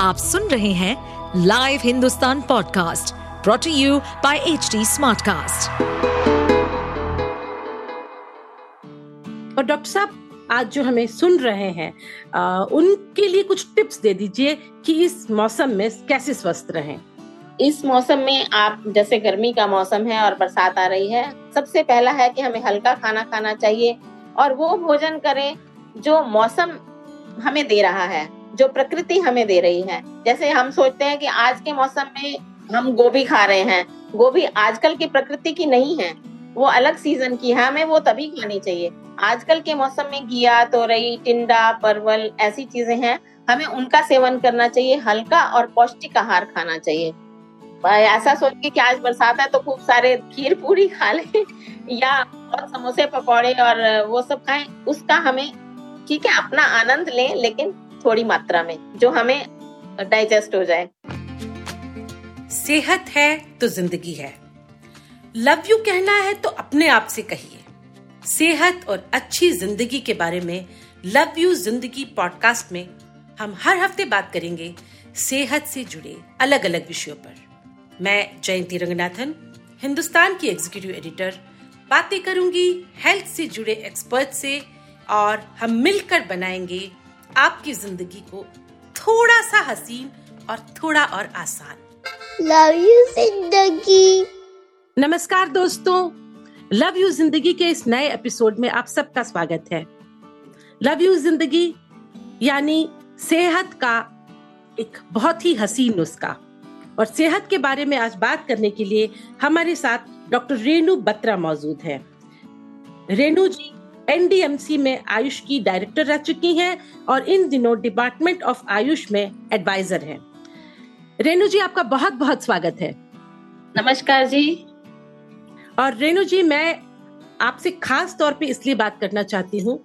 आप सुन रहे हैं live Hindustan podcast brought to you by H Smartcast. और डॉक्टर साहब आज जो हमें सुन रहे हैं आ, उनके लिए कुछ टिप्स दे दीजिए कि इस मौसम में कैसे स्वस्थ रहें इस मौसम में आप जैसे गर्मी का मौसम है और बरसात आ रही है सबसे पहला है कि हमें हल्का खाना खाना चाहिए और वो भोजन करें जो मौसम हमें दे रहा है जो प्रकृति हमें दे रही है। जैसे हम सोचते हैं कि आज के मौसम में हम गोभी खा रहे हैं। गोभी आजकल की प्रकृति की नहीं है। वो अलग सीज़न की है, हमें वो तभी खानी चाहिए। आजकल के मौसम में घिया, तोरई, टिंडा, परवल ऐसी चीज़ें हैं। हमें उनका सेवन करना चाहिए, हल्का और पौष्टिक आहार खाना चाहिए। ऐसा सोच के कि आज बरसात है तो खूब सारे खीर पूरी खा ले, या और समोसे, पकौड़े और वो सब खाएँ। उसका हमें, ठीक है, अपना आनंद लें, लेकिन थोड़ी मात्रा में, जो हमें डाइजेस्ट हो जाए। सेहत है तो ज़िंदगी है। लव यू कहना है तो अपने आप से कहिए। सेहत और अच्छी ज़िंदगी के बारे में लव यू ज़िंदगी पॉडकास्ट में हम हर हफ़्ते बात करेंगे सेहत से जुड़े अलग अलग विषयों पर। मैं जयंती रंगनाथन, हिंदुस्तान की एग्जीक्यूटिव एडिटर बातें करूँगी हेल्थ से जुड़े एक्सपर्ट से, और हम मिलकर बनाएँगे आपकी ज़िंदगी को थोड़ा सा हसीन और थोड़ा और आसान। लव यू ज़िंदगी। नमस्कार दोस्तों। लव यू ज़िंदगी के इस नए एपिसोड में आप सबका स्वागत है। लव यू ज़िंदगी यानी सेहत का एक बहुत ही हसीन नुस्खा। और सेहत के बारे में आज बात करने के लिए हमारे साथ डॉक्टर रेणु बत्रा मौजूद है। रेणु जी एनडीएमसी में आयुष की डायरेक्टर रह चुकी हैं और इन दिनों डिपार्टमेंट ऑफ़ आयुष में एडवाइजर हैं। रेणु जी आपका बहुत बहुत स्वागत है। नमस्कार जी। और रेणु जी मैं आपसे खास तौर पे इसलिए बात करना चाहती हूँ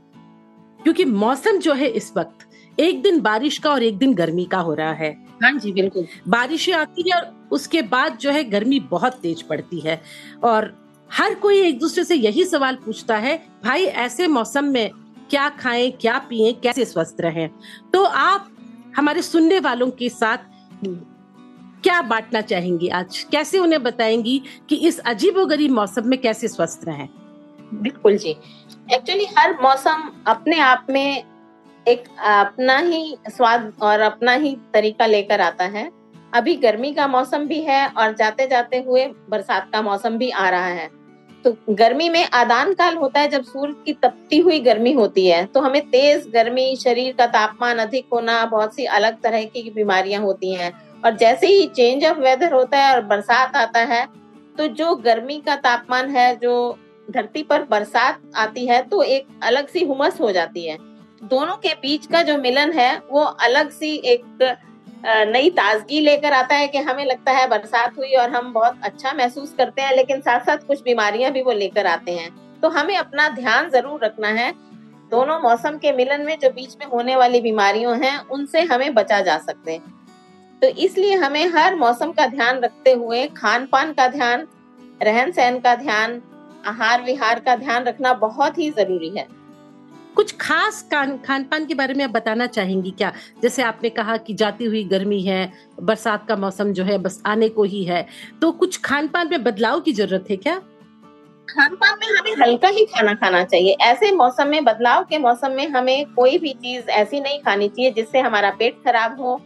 क्योंकि मौसम जो है इस वक्त एक दिन बारिश का और एक दिन गर्मी का हो रहा है। हाँ जी बिल्कुल। बारिशें आती है और उसके बाद जो है गर्मी बहुत तेज पड़ती है। और हर कोई एक दूसरे से यही सवाल पूछता है, भाई, ऐसे मौसम में क्या खाएँ, क्या पिए, कैसे स्वस्थ रहें? तो आप हमारे सुनने वालों के साथ क्या बांटना चाहेंगी आज? कैसे उन्हें बताएँगी कि इस अजीबोगरीब मौसम में कैसे स्वस्थ रहें? बिल्कुल जी। एक्चुअली हर मौसम अपने आप में एक अपना ही स्वाद और अपना ही तरीका लेकर आता है। अभी गर्मी का मौसम भी है और जाते जाते हुए बरसात का मौसम भी आ रहा है। तो गर्मी में आदान काल होता है, जब सूर्य की तपती हुई गर्मी होती है तो हमें तेज गर्मी, शरीर का तापमान अधिक होना, बहुत सी अलग तरह की बीमारियाँ होती हैं। और जैसे ही चेंज ऑफ़ वेदर होता है और बरसात आता है तो जो गर्मी का तापमान है, जो धरती पर बरसात आती है तो एक अलग सी हुमस हो जाती है। दोनों के बीच का जो मिलन है, वो अलग सी एक नई ताजगी लेकर आता है कि हमें लगता है बरसात हुई और हम बहुत अच्छा महसूस करते हैं, लेकिन साथ साथ कुछ बीमारियाँ भी वो लेकर आते हैं। तो हमें अपना ध्यान ज़रूर रखना है। दोनों मौसम के मिलन में जो बीच में होने वाली बीमारियों हैं, उनसे हमें बचा जा सकते हैं। तो इसलिए हमें हर मौसम का ध्यान रखते हुए खान पान का ध्यान रहन सहन का ध्यान आहार विहार का ध्यान रखना बहुत ही ज़रूरी है। कुछ खास खान पान के बारे में आप बताना चाहेंगी क्या? जैसे आपने कहा कि जाती हुई गर्मी है, बरसात का मौसम जो है बस आने को ही है। तो कुछ खान पान में बदलाव की ज़रूरत है क्या? खान पान में हमें हल्का ही खाना खाना चाहिए। ऐसे मौसम में, बदलाव के मौसम में हमें कोई भी चीज़ ऐसी नहीं खानी चाहिए जिससे हमारा पेट खराब हो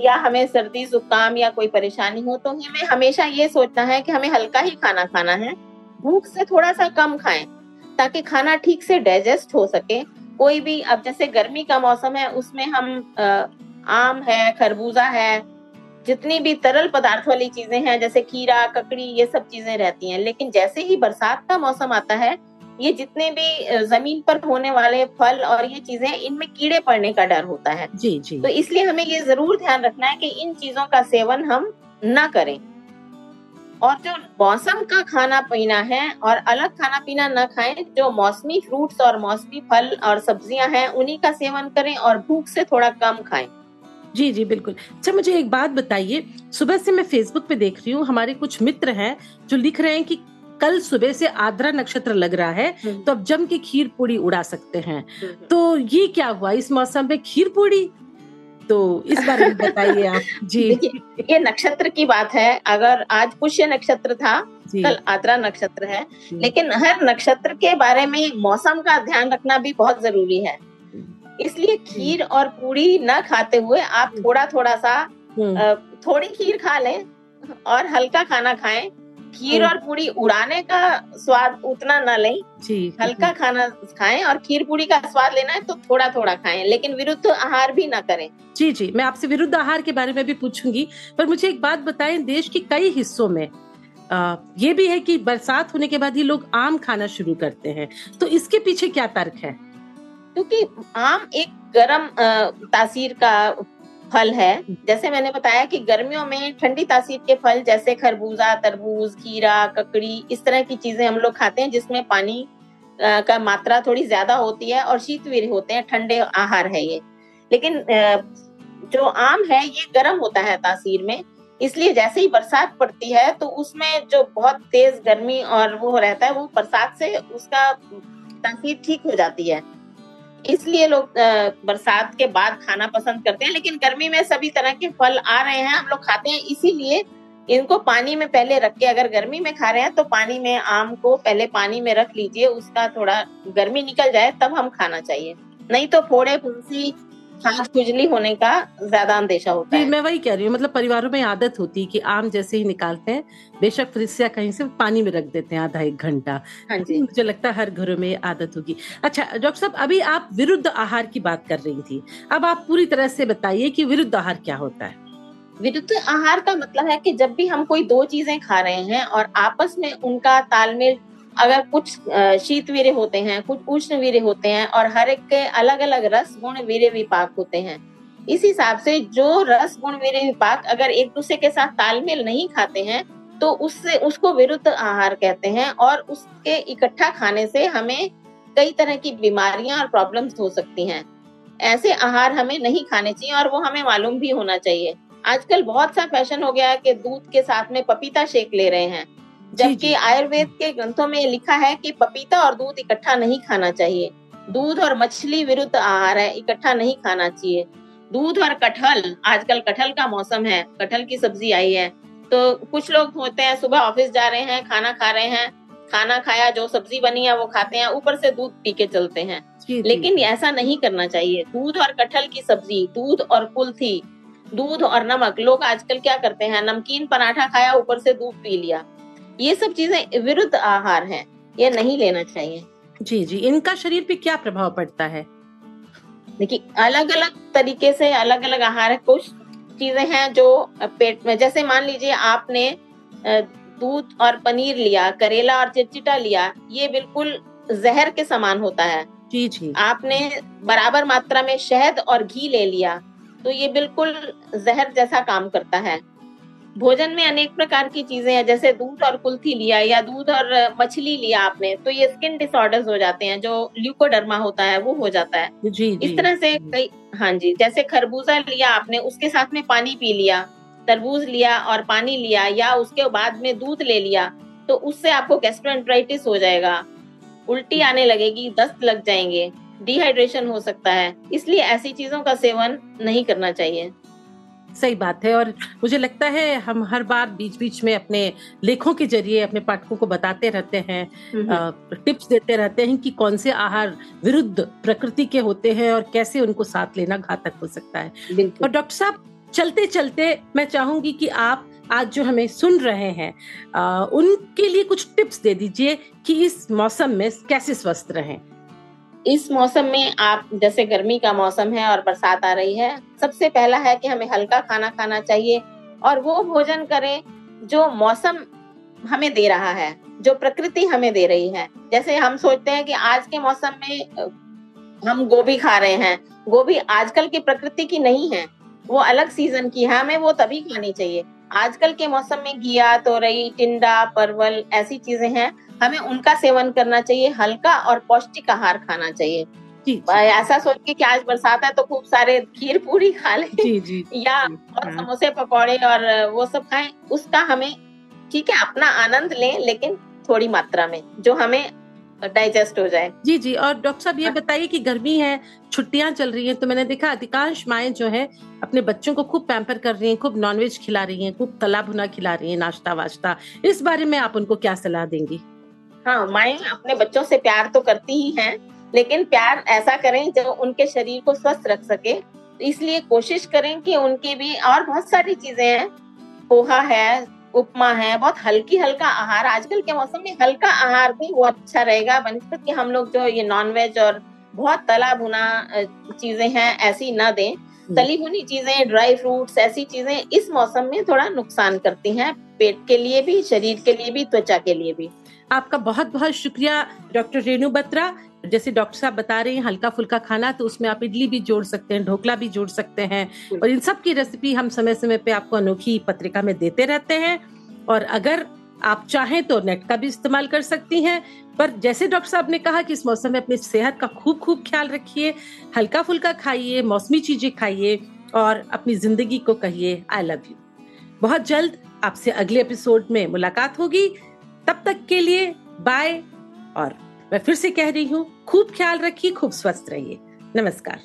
या हमें सर्दी, जुकाम या कोई परेशानी हो तो हमें हमेशा ये सोचना है कि हमें हल्का ही खाना खाना है। भूख से थोड़ा सा कम खाएँ। ताकि खाना ठीक से डाइजेस्ट हो सके। कोई भी अब जैसे गर्मी का मौसम है उसमें हम आम है खरबूजा है जितनी भी तरल पदार्थ वाली चीज़ें हैं जैसे खीरा ककड़ी ये सब चीज़ें रहती हैं। लेकिन जैसे ही बरसात का मौसम आता है ये जितने भी ज़मीन पर होने वाले फल और ये चीज़ें इनमें कीड़े पड़ने का डर होता है। जी जी। तो इसलिए हमें ये ज़रूर ध्यान रखना है कि इन चीज़ों का सेवन हम ना करें। और जो मौसम का खाना पीना है और अलग खाना पीना न खाएँ जो मौसमी फ्रूट्स और मौसमी फल और सब्ज़ियाँ हैं उन्हीं का सेवन करें और भूख से थोड़ा कम खाएँ। जी जी बिल्कुल। अच्छा मुझे एक बात बताइए सुबह से मैं फेसबुक पे देख रही हूँ हमारे कुछ मित्र हैं जो लिख रहे हैं कि कल सुबह से आद्रा नक्षत्र लग रहा है हम्म। तो अब जम के खीर पूड़ी उड़ा सकते हैं। हम्म। तो ये क्या हुआ? इस मौसम में खीर पूड़ी? तो इस बारे में बताइए आप। जी। ये नक्षत्र की बात है। अगर आज पुष्य नक्षत्र था कल आद्रा नक्षत्र है। लेकिन हर नक्षत्र के बारे में मौसम का ध्यान रखना भी बहुत ज़रूरी है। इसलिए खीर और पूड़ी न खाते हुए आप थोड़ा थोड़ा सा हम्म। थोड़ी खीर खा लें और हल्का खाना खाएँ। खीर और पूरी उड़ाने का स्वाद उतना न लें। जी हल्का खाना खाएँ और खीर पूड़ी का स्वाद लेना है तो थोड़ा थोड़ा खाएँ लेकिन विरुद्ध आहार भी ना करें। जी जी मैं आपसे विरुद्ध आहार के बारे में भी पूछूँगी पर मुझे एक बात बताएँ देश के कई हिस्सों में आ, ये भी है कि बरसात होने के बाद ही लोग आम खाना शुरू करते हैं तो इसके पीछे क्या तर्क है? क्योंकि आम एक गर्म तासीर का फल है। जैसे मैंने बताया कि गर्मियों में ठंडी तासीर के फल जैसे खरबूजा, तरबूज, खीरा, ककड़ी, इस तरह की चीज़ें हम लोग खाते हैं जिसमें पानी का मात्रा थोड़ी ज़्यादा होती है और शीतवीर होते हैं, ठंडे आहार है ये। लेकिन जो आम है ये गर्म होता है तासीर में, इसलिए जैसे ही बरसात पड़ती है तो उसमें जो बहुत तेज गर्मी और वो रहता है वो बरसात से उसका तासीर ठीक हो जाती है। इसलिए लोग बरसात के बाद खाना पसंद करते हैं, लेकिन गर्मी में सभी तरह के फल आ रहे हैं, हम लोग खाते हैं, इसीलिए इनको पानी में पहले रख के अगर गर्मी में खा रहे हैं तो पानी में, आम को पहले पानी में रख लीजिए, उसका थोड़ा गर्मी निकल जाए, तब हम खाना चाहिए। नहीं तो फोड़े, फुंसी सांस खुजली होने का ज़्यादा अंदेशा होता है। मैं वही कह रही हूँ मतलब परिवारों में आदत होती है कि आम जैसे ही निकालते हैं बेशक फ्रिज से कहीं से पानी में रख देते हैं आधा एक घंटा। हाँ जी। मुझे लगता है हर घरों में आदत होगी। अच्छा डॉक्टर साहब अभी आप विरुद्ध आहार की बात कर रही थी। अब आप पूरी तरह से बताइए कि विरुद्ध आहार क्या होता है? विरुद्ध आहार का मतलब है कि जब भी हम कोई दो चीज़ें खा रहे हैं और आपस में उनका तालमेल अगर कुछ शीत वीर होते हैं, कुछ उष्ण वीर होते हैं और हर एक के अलग अलग रस गुण वीर विपाक होते हैं। इस हिसाब से जो रस गुण वीर विपाक अगर एक दूसरे के साथ तालमेल नहीं खाते हैं तो उससे, उसको विरुद्ध आहार कहते हैं और उसके इकट्ठा खाने से हमें कई तरह की बीमारियाँ और प्रॉब्लम्स हो सकती हैं। ऐसे आहार हमें नहीं खाने चाहिए और वो हमें मालूम भी होना चाहिए। आजकल बहुत सा फ़ैशन हो गया है कि दूध के साथ में पपीता शेक ले रहे हैं। जबकि आयुर्वेद के ग्रंथों में लिखा है कि पपीता और दूध इकट्ठा नहीं खाना चाहिए। दूध और मछली विरुद्ध आहार है इकट्ठा नहीं खाना चाहिए। दूध और कटहल आजकल कटहल का मौसम है कटहल की सब्ज़ी आई है। तो कुछ लोग होते हैं सुबह ऑफ़िस जा रहे हैं खाना खा रहे हैं खाना खाया जो सब्ज़ी बनी है वो खाते हैं ऊपर से दूध पी के चलते हैं। लेकिन ऐसा नहीं करना चाहिए। दूध और कटहल की सब्ज़ी दूध और कुल्थी दूध और नमक। लोग आजकल क्या करते हैं नमकीन पराठा खाया ऊपर से दूध पी लिया। ये सब चीज़ें विरुद्ध आहार हैं ये नहीं लेना चाहिए। जी जी इनका शरीर पे क्या प्रभाव पड़ता है? देखिए अलग अलग तरीके से अलग अलग आहार है कुछ चीज़ें हैं जो पेट में जैसे मान लीजिए आपने दूध और पनीर लिया करेला और चिटचिटा लिया ये बिल्कुल जहर के समान होता है। जी जी। आपने बराबर मात्रा में शहद और घी ले लिया तो ये बिल्कुल जहर जैसा काम करता है। भोजन में अनेक प्रकार की चीज़ें हैं जैसे दूध और कुल्थी लिया या दूध और मछली लिया आपने तो ये स्किन डिसऑर्डर्स हो जाते हैं जो ल्यूकोडर्मा होता है वो हो जाता है। जी, जी, इस तरह से कई हाँ जी जैसे खरबूजा लिया आपने उसके साथ में पानी पी लिया तरबूज लिया और पानी लिया या उसके बाद में दूध ले लिया तो उससे आपको गैस्ट्रोएंट्राइटिस हो जाएगा। उल्टी आने लगेगी दस्त लग जाएँगे डिहाइड्रेशन हो सकता है। इसलिए ऐसी चीज़ों का सेवन नहीं करना चाहिए। सही बात है। और मुझे लगता है हम हर बार बीच बीच में अपने लेखों के ज़रिए अपने पाठकों को बताते रहते हैं टिप्स देते रहते हैं कि कौन से आहार विरुद्ध प्रकृति के होते हैं और कैसे उनको साथ लेना घातक हो सकता है। और डॉक्टर साहब चलते चलते मैं चाहूँगी कि आप आज जो हमें सुन रहे हैं आ, उनके लिए कुछ टिप्स दे दीजिए कि इस मौसम में कैसे स्वस्थ रहें। इस मौसम में आप, जैसे गर्मी का मौसम है और बरसात आ रही है, सबसे पहला है कि हमें हल्का खाना खाना चाहिए और वो भोजन करें जो मौसम हमें दे रहा है, जो प्रकृति हमें दे रही है। जैसे हम सोचते हैं कि आज के मौसम में हम गोभी खा रहे हैं, गोभी आजकल की प्रकृति की नहीं है, वो अलग सीज़न की है, हमें वो तभी खानी चाहिए। आजकल के मौसम में घिया, तोरई, टिंडा, परवल ऐसी चीज़ें हैं हमें उनका सेवन करना चाहिए हल्का और पौष्टिक आहार खाना चाहिए। ऐसा सोच के कि आज बरसात है तो खूब सारे खीर पूरी खा ले। जी, जी, या और हाँ। समोसे पकौड़े और वो सब खाएँ। उसका हमें ठीक है अपना आनंद लें लेकिन थोड़ी मात्रा में जो हमें डाइजेस्ट हो जाए। जी जी और डॉक्टर साहब ये बताइए कि गर्मी है छुट्टियाँ चल रही हैं तो मैंने देखा अधिकांश माएँ जो है अपने बच्चों को खूब पैम्पर कर रही हैं खूब नॉनवेज खिला रही हैं खूब तला भुना खिला रही हैं नाश्ता वाश्ता इस बारे में आप उनको क्या सलाह देंगी? हाँ माए अपने बच्चों से प्यार तो करती ही हैं लेकिन प्यार ऐसा करें जो उनके शरीर को स्वस्थ रख सके। इसलिए कोशिश करें कि उनके भी और बहुत सारी चीज़ें हैं। पोहा है उपमा है बहुत हल्की हल्का आहार। आजकल के मौसम में हल्का आहार भी वो अच्छा रहेगा। बनस्पत कि हम लोग जो ये नॉनवेज और बहुत तला भुना चीज़ें हैं ऐसी ना दें। तली भुनी चीज़ें ड्राई फ्रूट्स ऐसी चीज़ें इस मौसम में थोड़ा नुकसान करती हैं। पेट के लिए भी शरीर के लिए भी त्वचा के लिए भी। आपका बहुत बहुत शुक्रिया डॉक्टर रेणु बत्रा। जैसे डॉक्टर साहब बता रहे हैं हल्का फुल्का खाना तो उसमें आप इडली भी जोड़ सकते हैं ढोकला भी जोड़ सकते हैं। और इन सब की रेसिपी हम समय समय पे आपको अनोखी पत्रिका में देते रहते हैं। और अगर आप चाहें तो नेट का भी इस्तेमाल कर सकती हैं। पर जैसे डॉक्टर साहब ने कहा कि इस मौसम में अपनी सेहत का खूब खूब ख्याल रखिए हल्का फुल्का खाइए मौसमी चीज़ें खाइए और अपनी ज़िंदगी को कहिए आई लव यू बहुत जल्द आपसे अगले एपिसोड में मुलाकात होगी। तब तक के लिए बाय। और मैं फिर से कह रही हूँ, खूब ख्याल रखिए, खूब स्वस्थ रहिए। नमस्कार।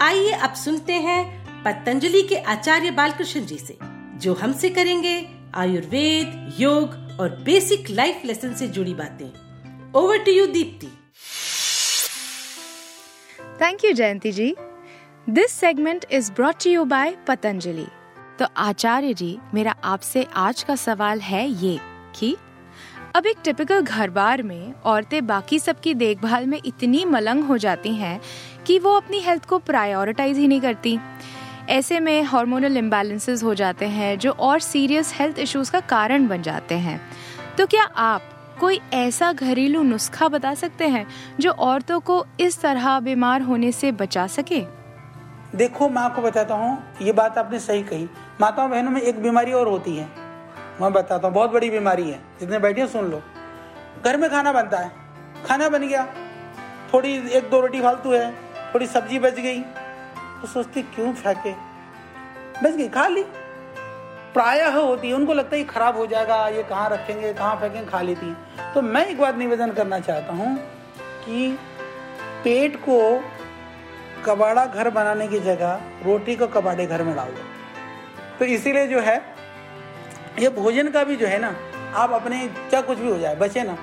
आइए अब सुनते हैं पतंजलि के आचार्य बालकृष्ण जी से, जो हमसे करेंगे आयुर्वेद, योग और बेसिक लाइफ लेसन से जुड़ी बातें। Over to you Deepti thank you Jayanti ji this segment is brought to you by Patanjali तो आचार्य जी, मेरा आपसे आज का सवाल है ये। कि अब एक टिपिकल घर बार में औरतें बाकी सबकी देखभाल में इतनी मलंग हो जाती हैं कि वो अपनी हेल्थ को प्रायोरिटाइज ही नहीं करती। ऐसे में हार्मोनल इम्बैलेंसेस हो जाते हैं, जो और सीरियस हेल्थ इश्यूज़ का कारण बन जाते हैं। तो क्या आप कोई ऐसा घरेलू नुस्खा बता सकते हैं, जो औरतों को इस तरह बीमार होने से बचा सके? देखो, मैं आपको बताता हूँ, ये बात आपने सही कही। माताओं बहनों में एक बीमारी और होती है। मैं बताता हूँ, बहुत बड़ी बीमारी है। जितने बैठे सुन लो। घर में खाना बनता है। खाना बन गया। थोड़ी, एक दो रोटी फालतू है। थोड़ी सब्ज़ी बच गई। तो सोचती, क्यों फेंके? बच गई, खा ली। प्रायः होती है। उनको लगता है खराब हो जाएगा। ये कहाँ रखेंगे, कहाँ फेंकेंगे खा लेती है। तो मैं एक बात निवेदन करना चाहता हूँ कि पेट को कबाड़ा घर बनाने की जगह रोटी को कबाड़े घर में डाल दो। तो इसीलिए जो है ये भोजन का भी जो है ना, आप अपने क्या कुछ भी हो जाए, बचे ना।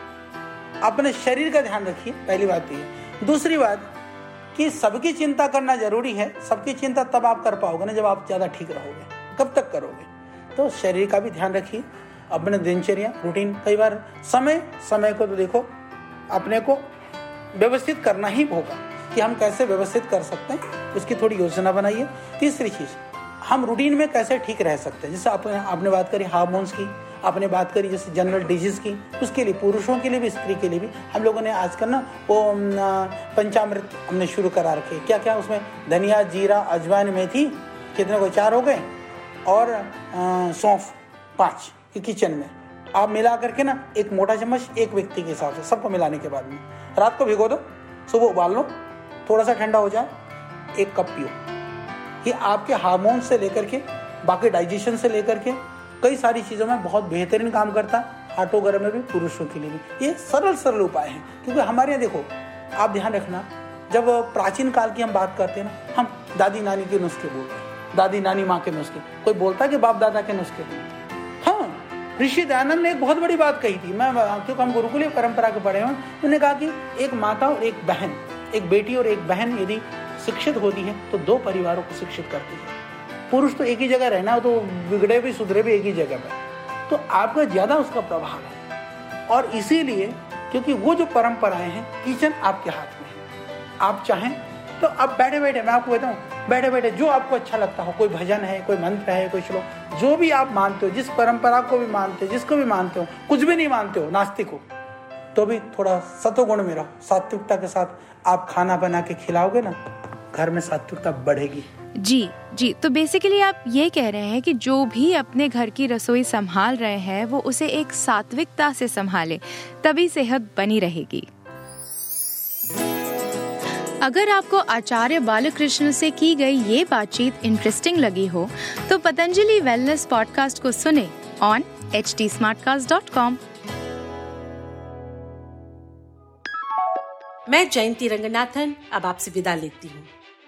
अपने शरीर का ध्यान रखिए, पहली बात तो ये। दूसरी बात कि सबकी चिंता करना ज़रूरी है। सबकी चिंता तब आप कर पाओगे ना जब आप ज़्यादा ठीक रहोगे। कब तक करोगे? तो शरीर का भी ध्यान रखिए, अपने दिनचर्या रूटीन कई बार समय समय को तो देखो, अपने को व्यवस्थित करना ही होगा कि हम कैसे व्यवस्थित कर सकते हैं, उसकी थोड़ी योजना बनाइए। तीसरी चीज़ हम रूटीन में कैसे ठीक रह सकते हैं? जैसे आपने आपने बात करी हार्मोन्स की, आपने बात करी जैसे जनरल डिज़ीज़ की, उसके लिए, पुरुषों के लिए भी, स्त्री के लिए भी, हम लोगों ने आजकल ना वो पंचामृत हमने शुरू करा रखे क्या क्या उसमें? धनिया, जीरा, अजवाइन, मेथी, कितने को? चार हो गए? और सौंफ, पाँच किचन में। आप मिला करके ना, एक मोटा चम्मच एक व्यक्ति के हिसाब से, सबको मिलाने के बाद में। रात को भिगो दो, सुबह उबाल लो, थोड़ा सा ठंडा हो जाए, एक कप पियो। ये आपके हार्मोन से लेकर के, बाकी डाइजेशन से लेकर के, कई सारी चीज़ों में बहुत बेहतरीन काम करता है हाथों गर्म में भी पुरुषों के लिए भी। ये सरल सरल उपाय हैं, क्योंकि हमारे यहाँ देखो, आप ध्यान रखना, जब प्राचीन काल की हम बात करते हैं ना, हम दादी नानी के नुस्खे बोलते हैं, दादी नानी माँ के नुस्खे। कोई बोलता है कि बाप दादा के नुस्खे? हाँ ऋषि दयानंद ने एक बहुत बड़ी बात कही थी। मैं, क्योंकि हम गुरुकुलीय परंपरा के पढ़े हैं, उन्होंने कहा कि एक माता और एक बहन, एक बेटी और एक बहन यदि शिक्षित होती है तो दो परिवारों को शिक्षित करती है। पुरुष तो एक ही जगह रहना तो बिगड़े भी, सुधरे भी एक ही जगह पर। तो आपका ज़्यादा उसका प्रभाव है। और इसीलिए, क्योंकि वो जो परंपराएँ हैं किचन आपके हाथ में है। आप चाहें तो आप बैठे बैठे मैं आपको बताऊँ बैठे बैठे जो आपको अच्छा लगता हो, कोई भजन है, कोई मंत्र है, कोई श्लोक, जो भी आप मानते हो, जिस परंपरा को भी मानते हो, जिसको भी मानते हो, कुछ भी नहीं मानते हो, नास्तिक हो तो भी थोड़ा सतोगुण में रहो। सात्विकता के साथ आप खाना बना के खिलाओगे ना घर में सात्विकता बढ़ेगी। जी जी तो बेसिकली आप ये कह रहे हैं कि जो भी अपने घर की रसोई संभाल रहे हैं वो उसे एक सात्विकता से संभाले तभी सेहत बनी रहेगी। अगर आपको आचार्य बालकृष्ण से की गई ये बातचीत इंटरेस्टिंग लगी हो तो पतंजलि वेलनेस पॉडकास्ट को सुने ऑन एच टी मैं जयंती रंगनाथन अब आपसे विदा लेती हूँ।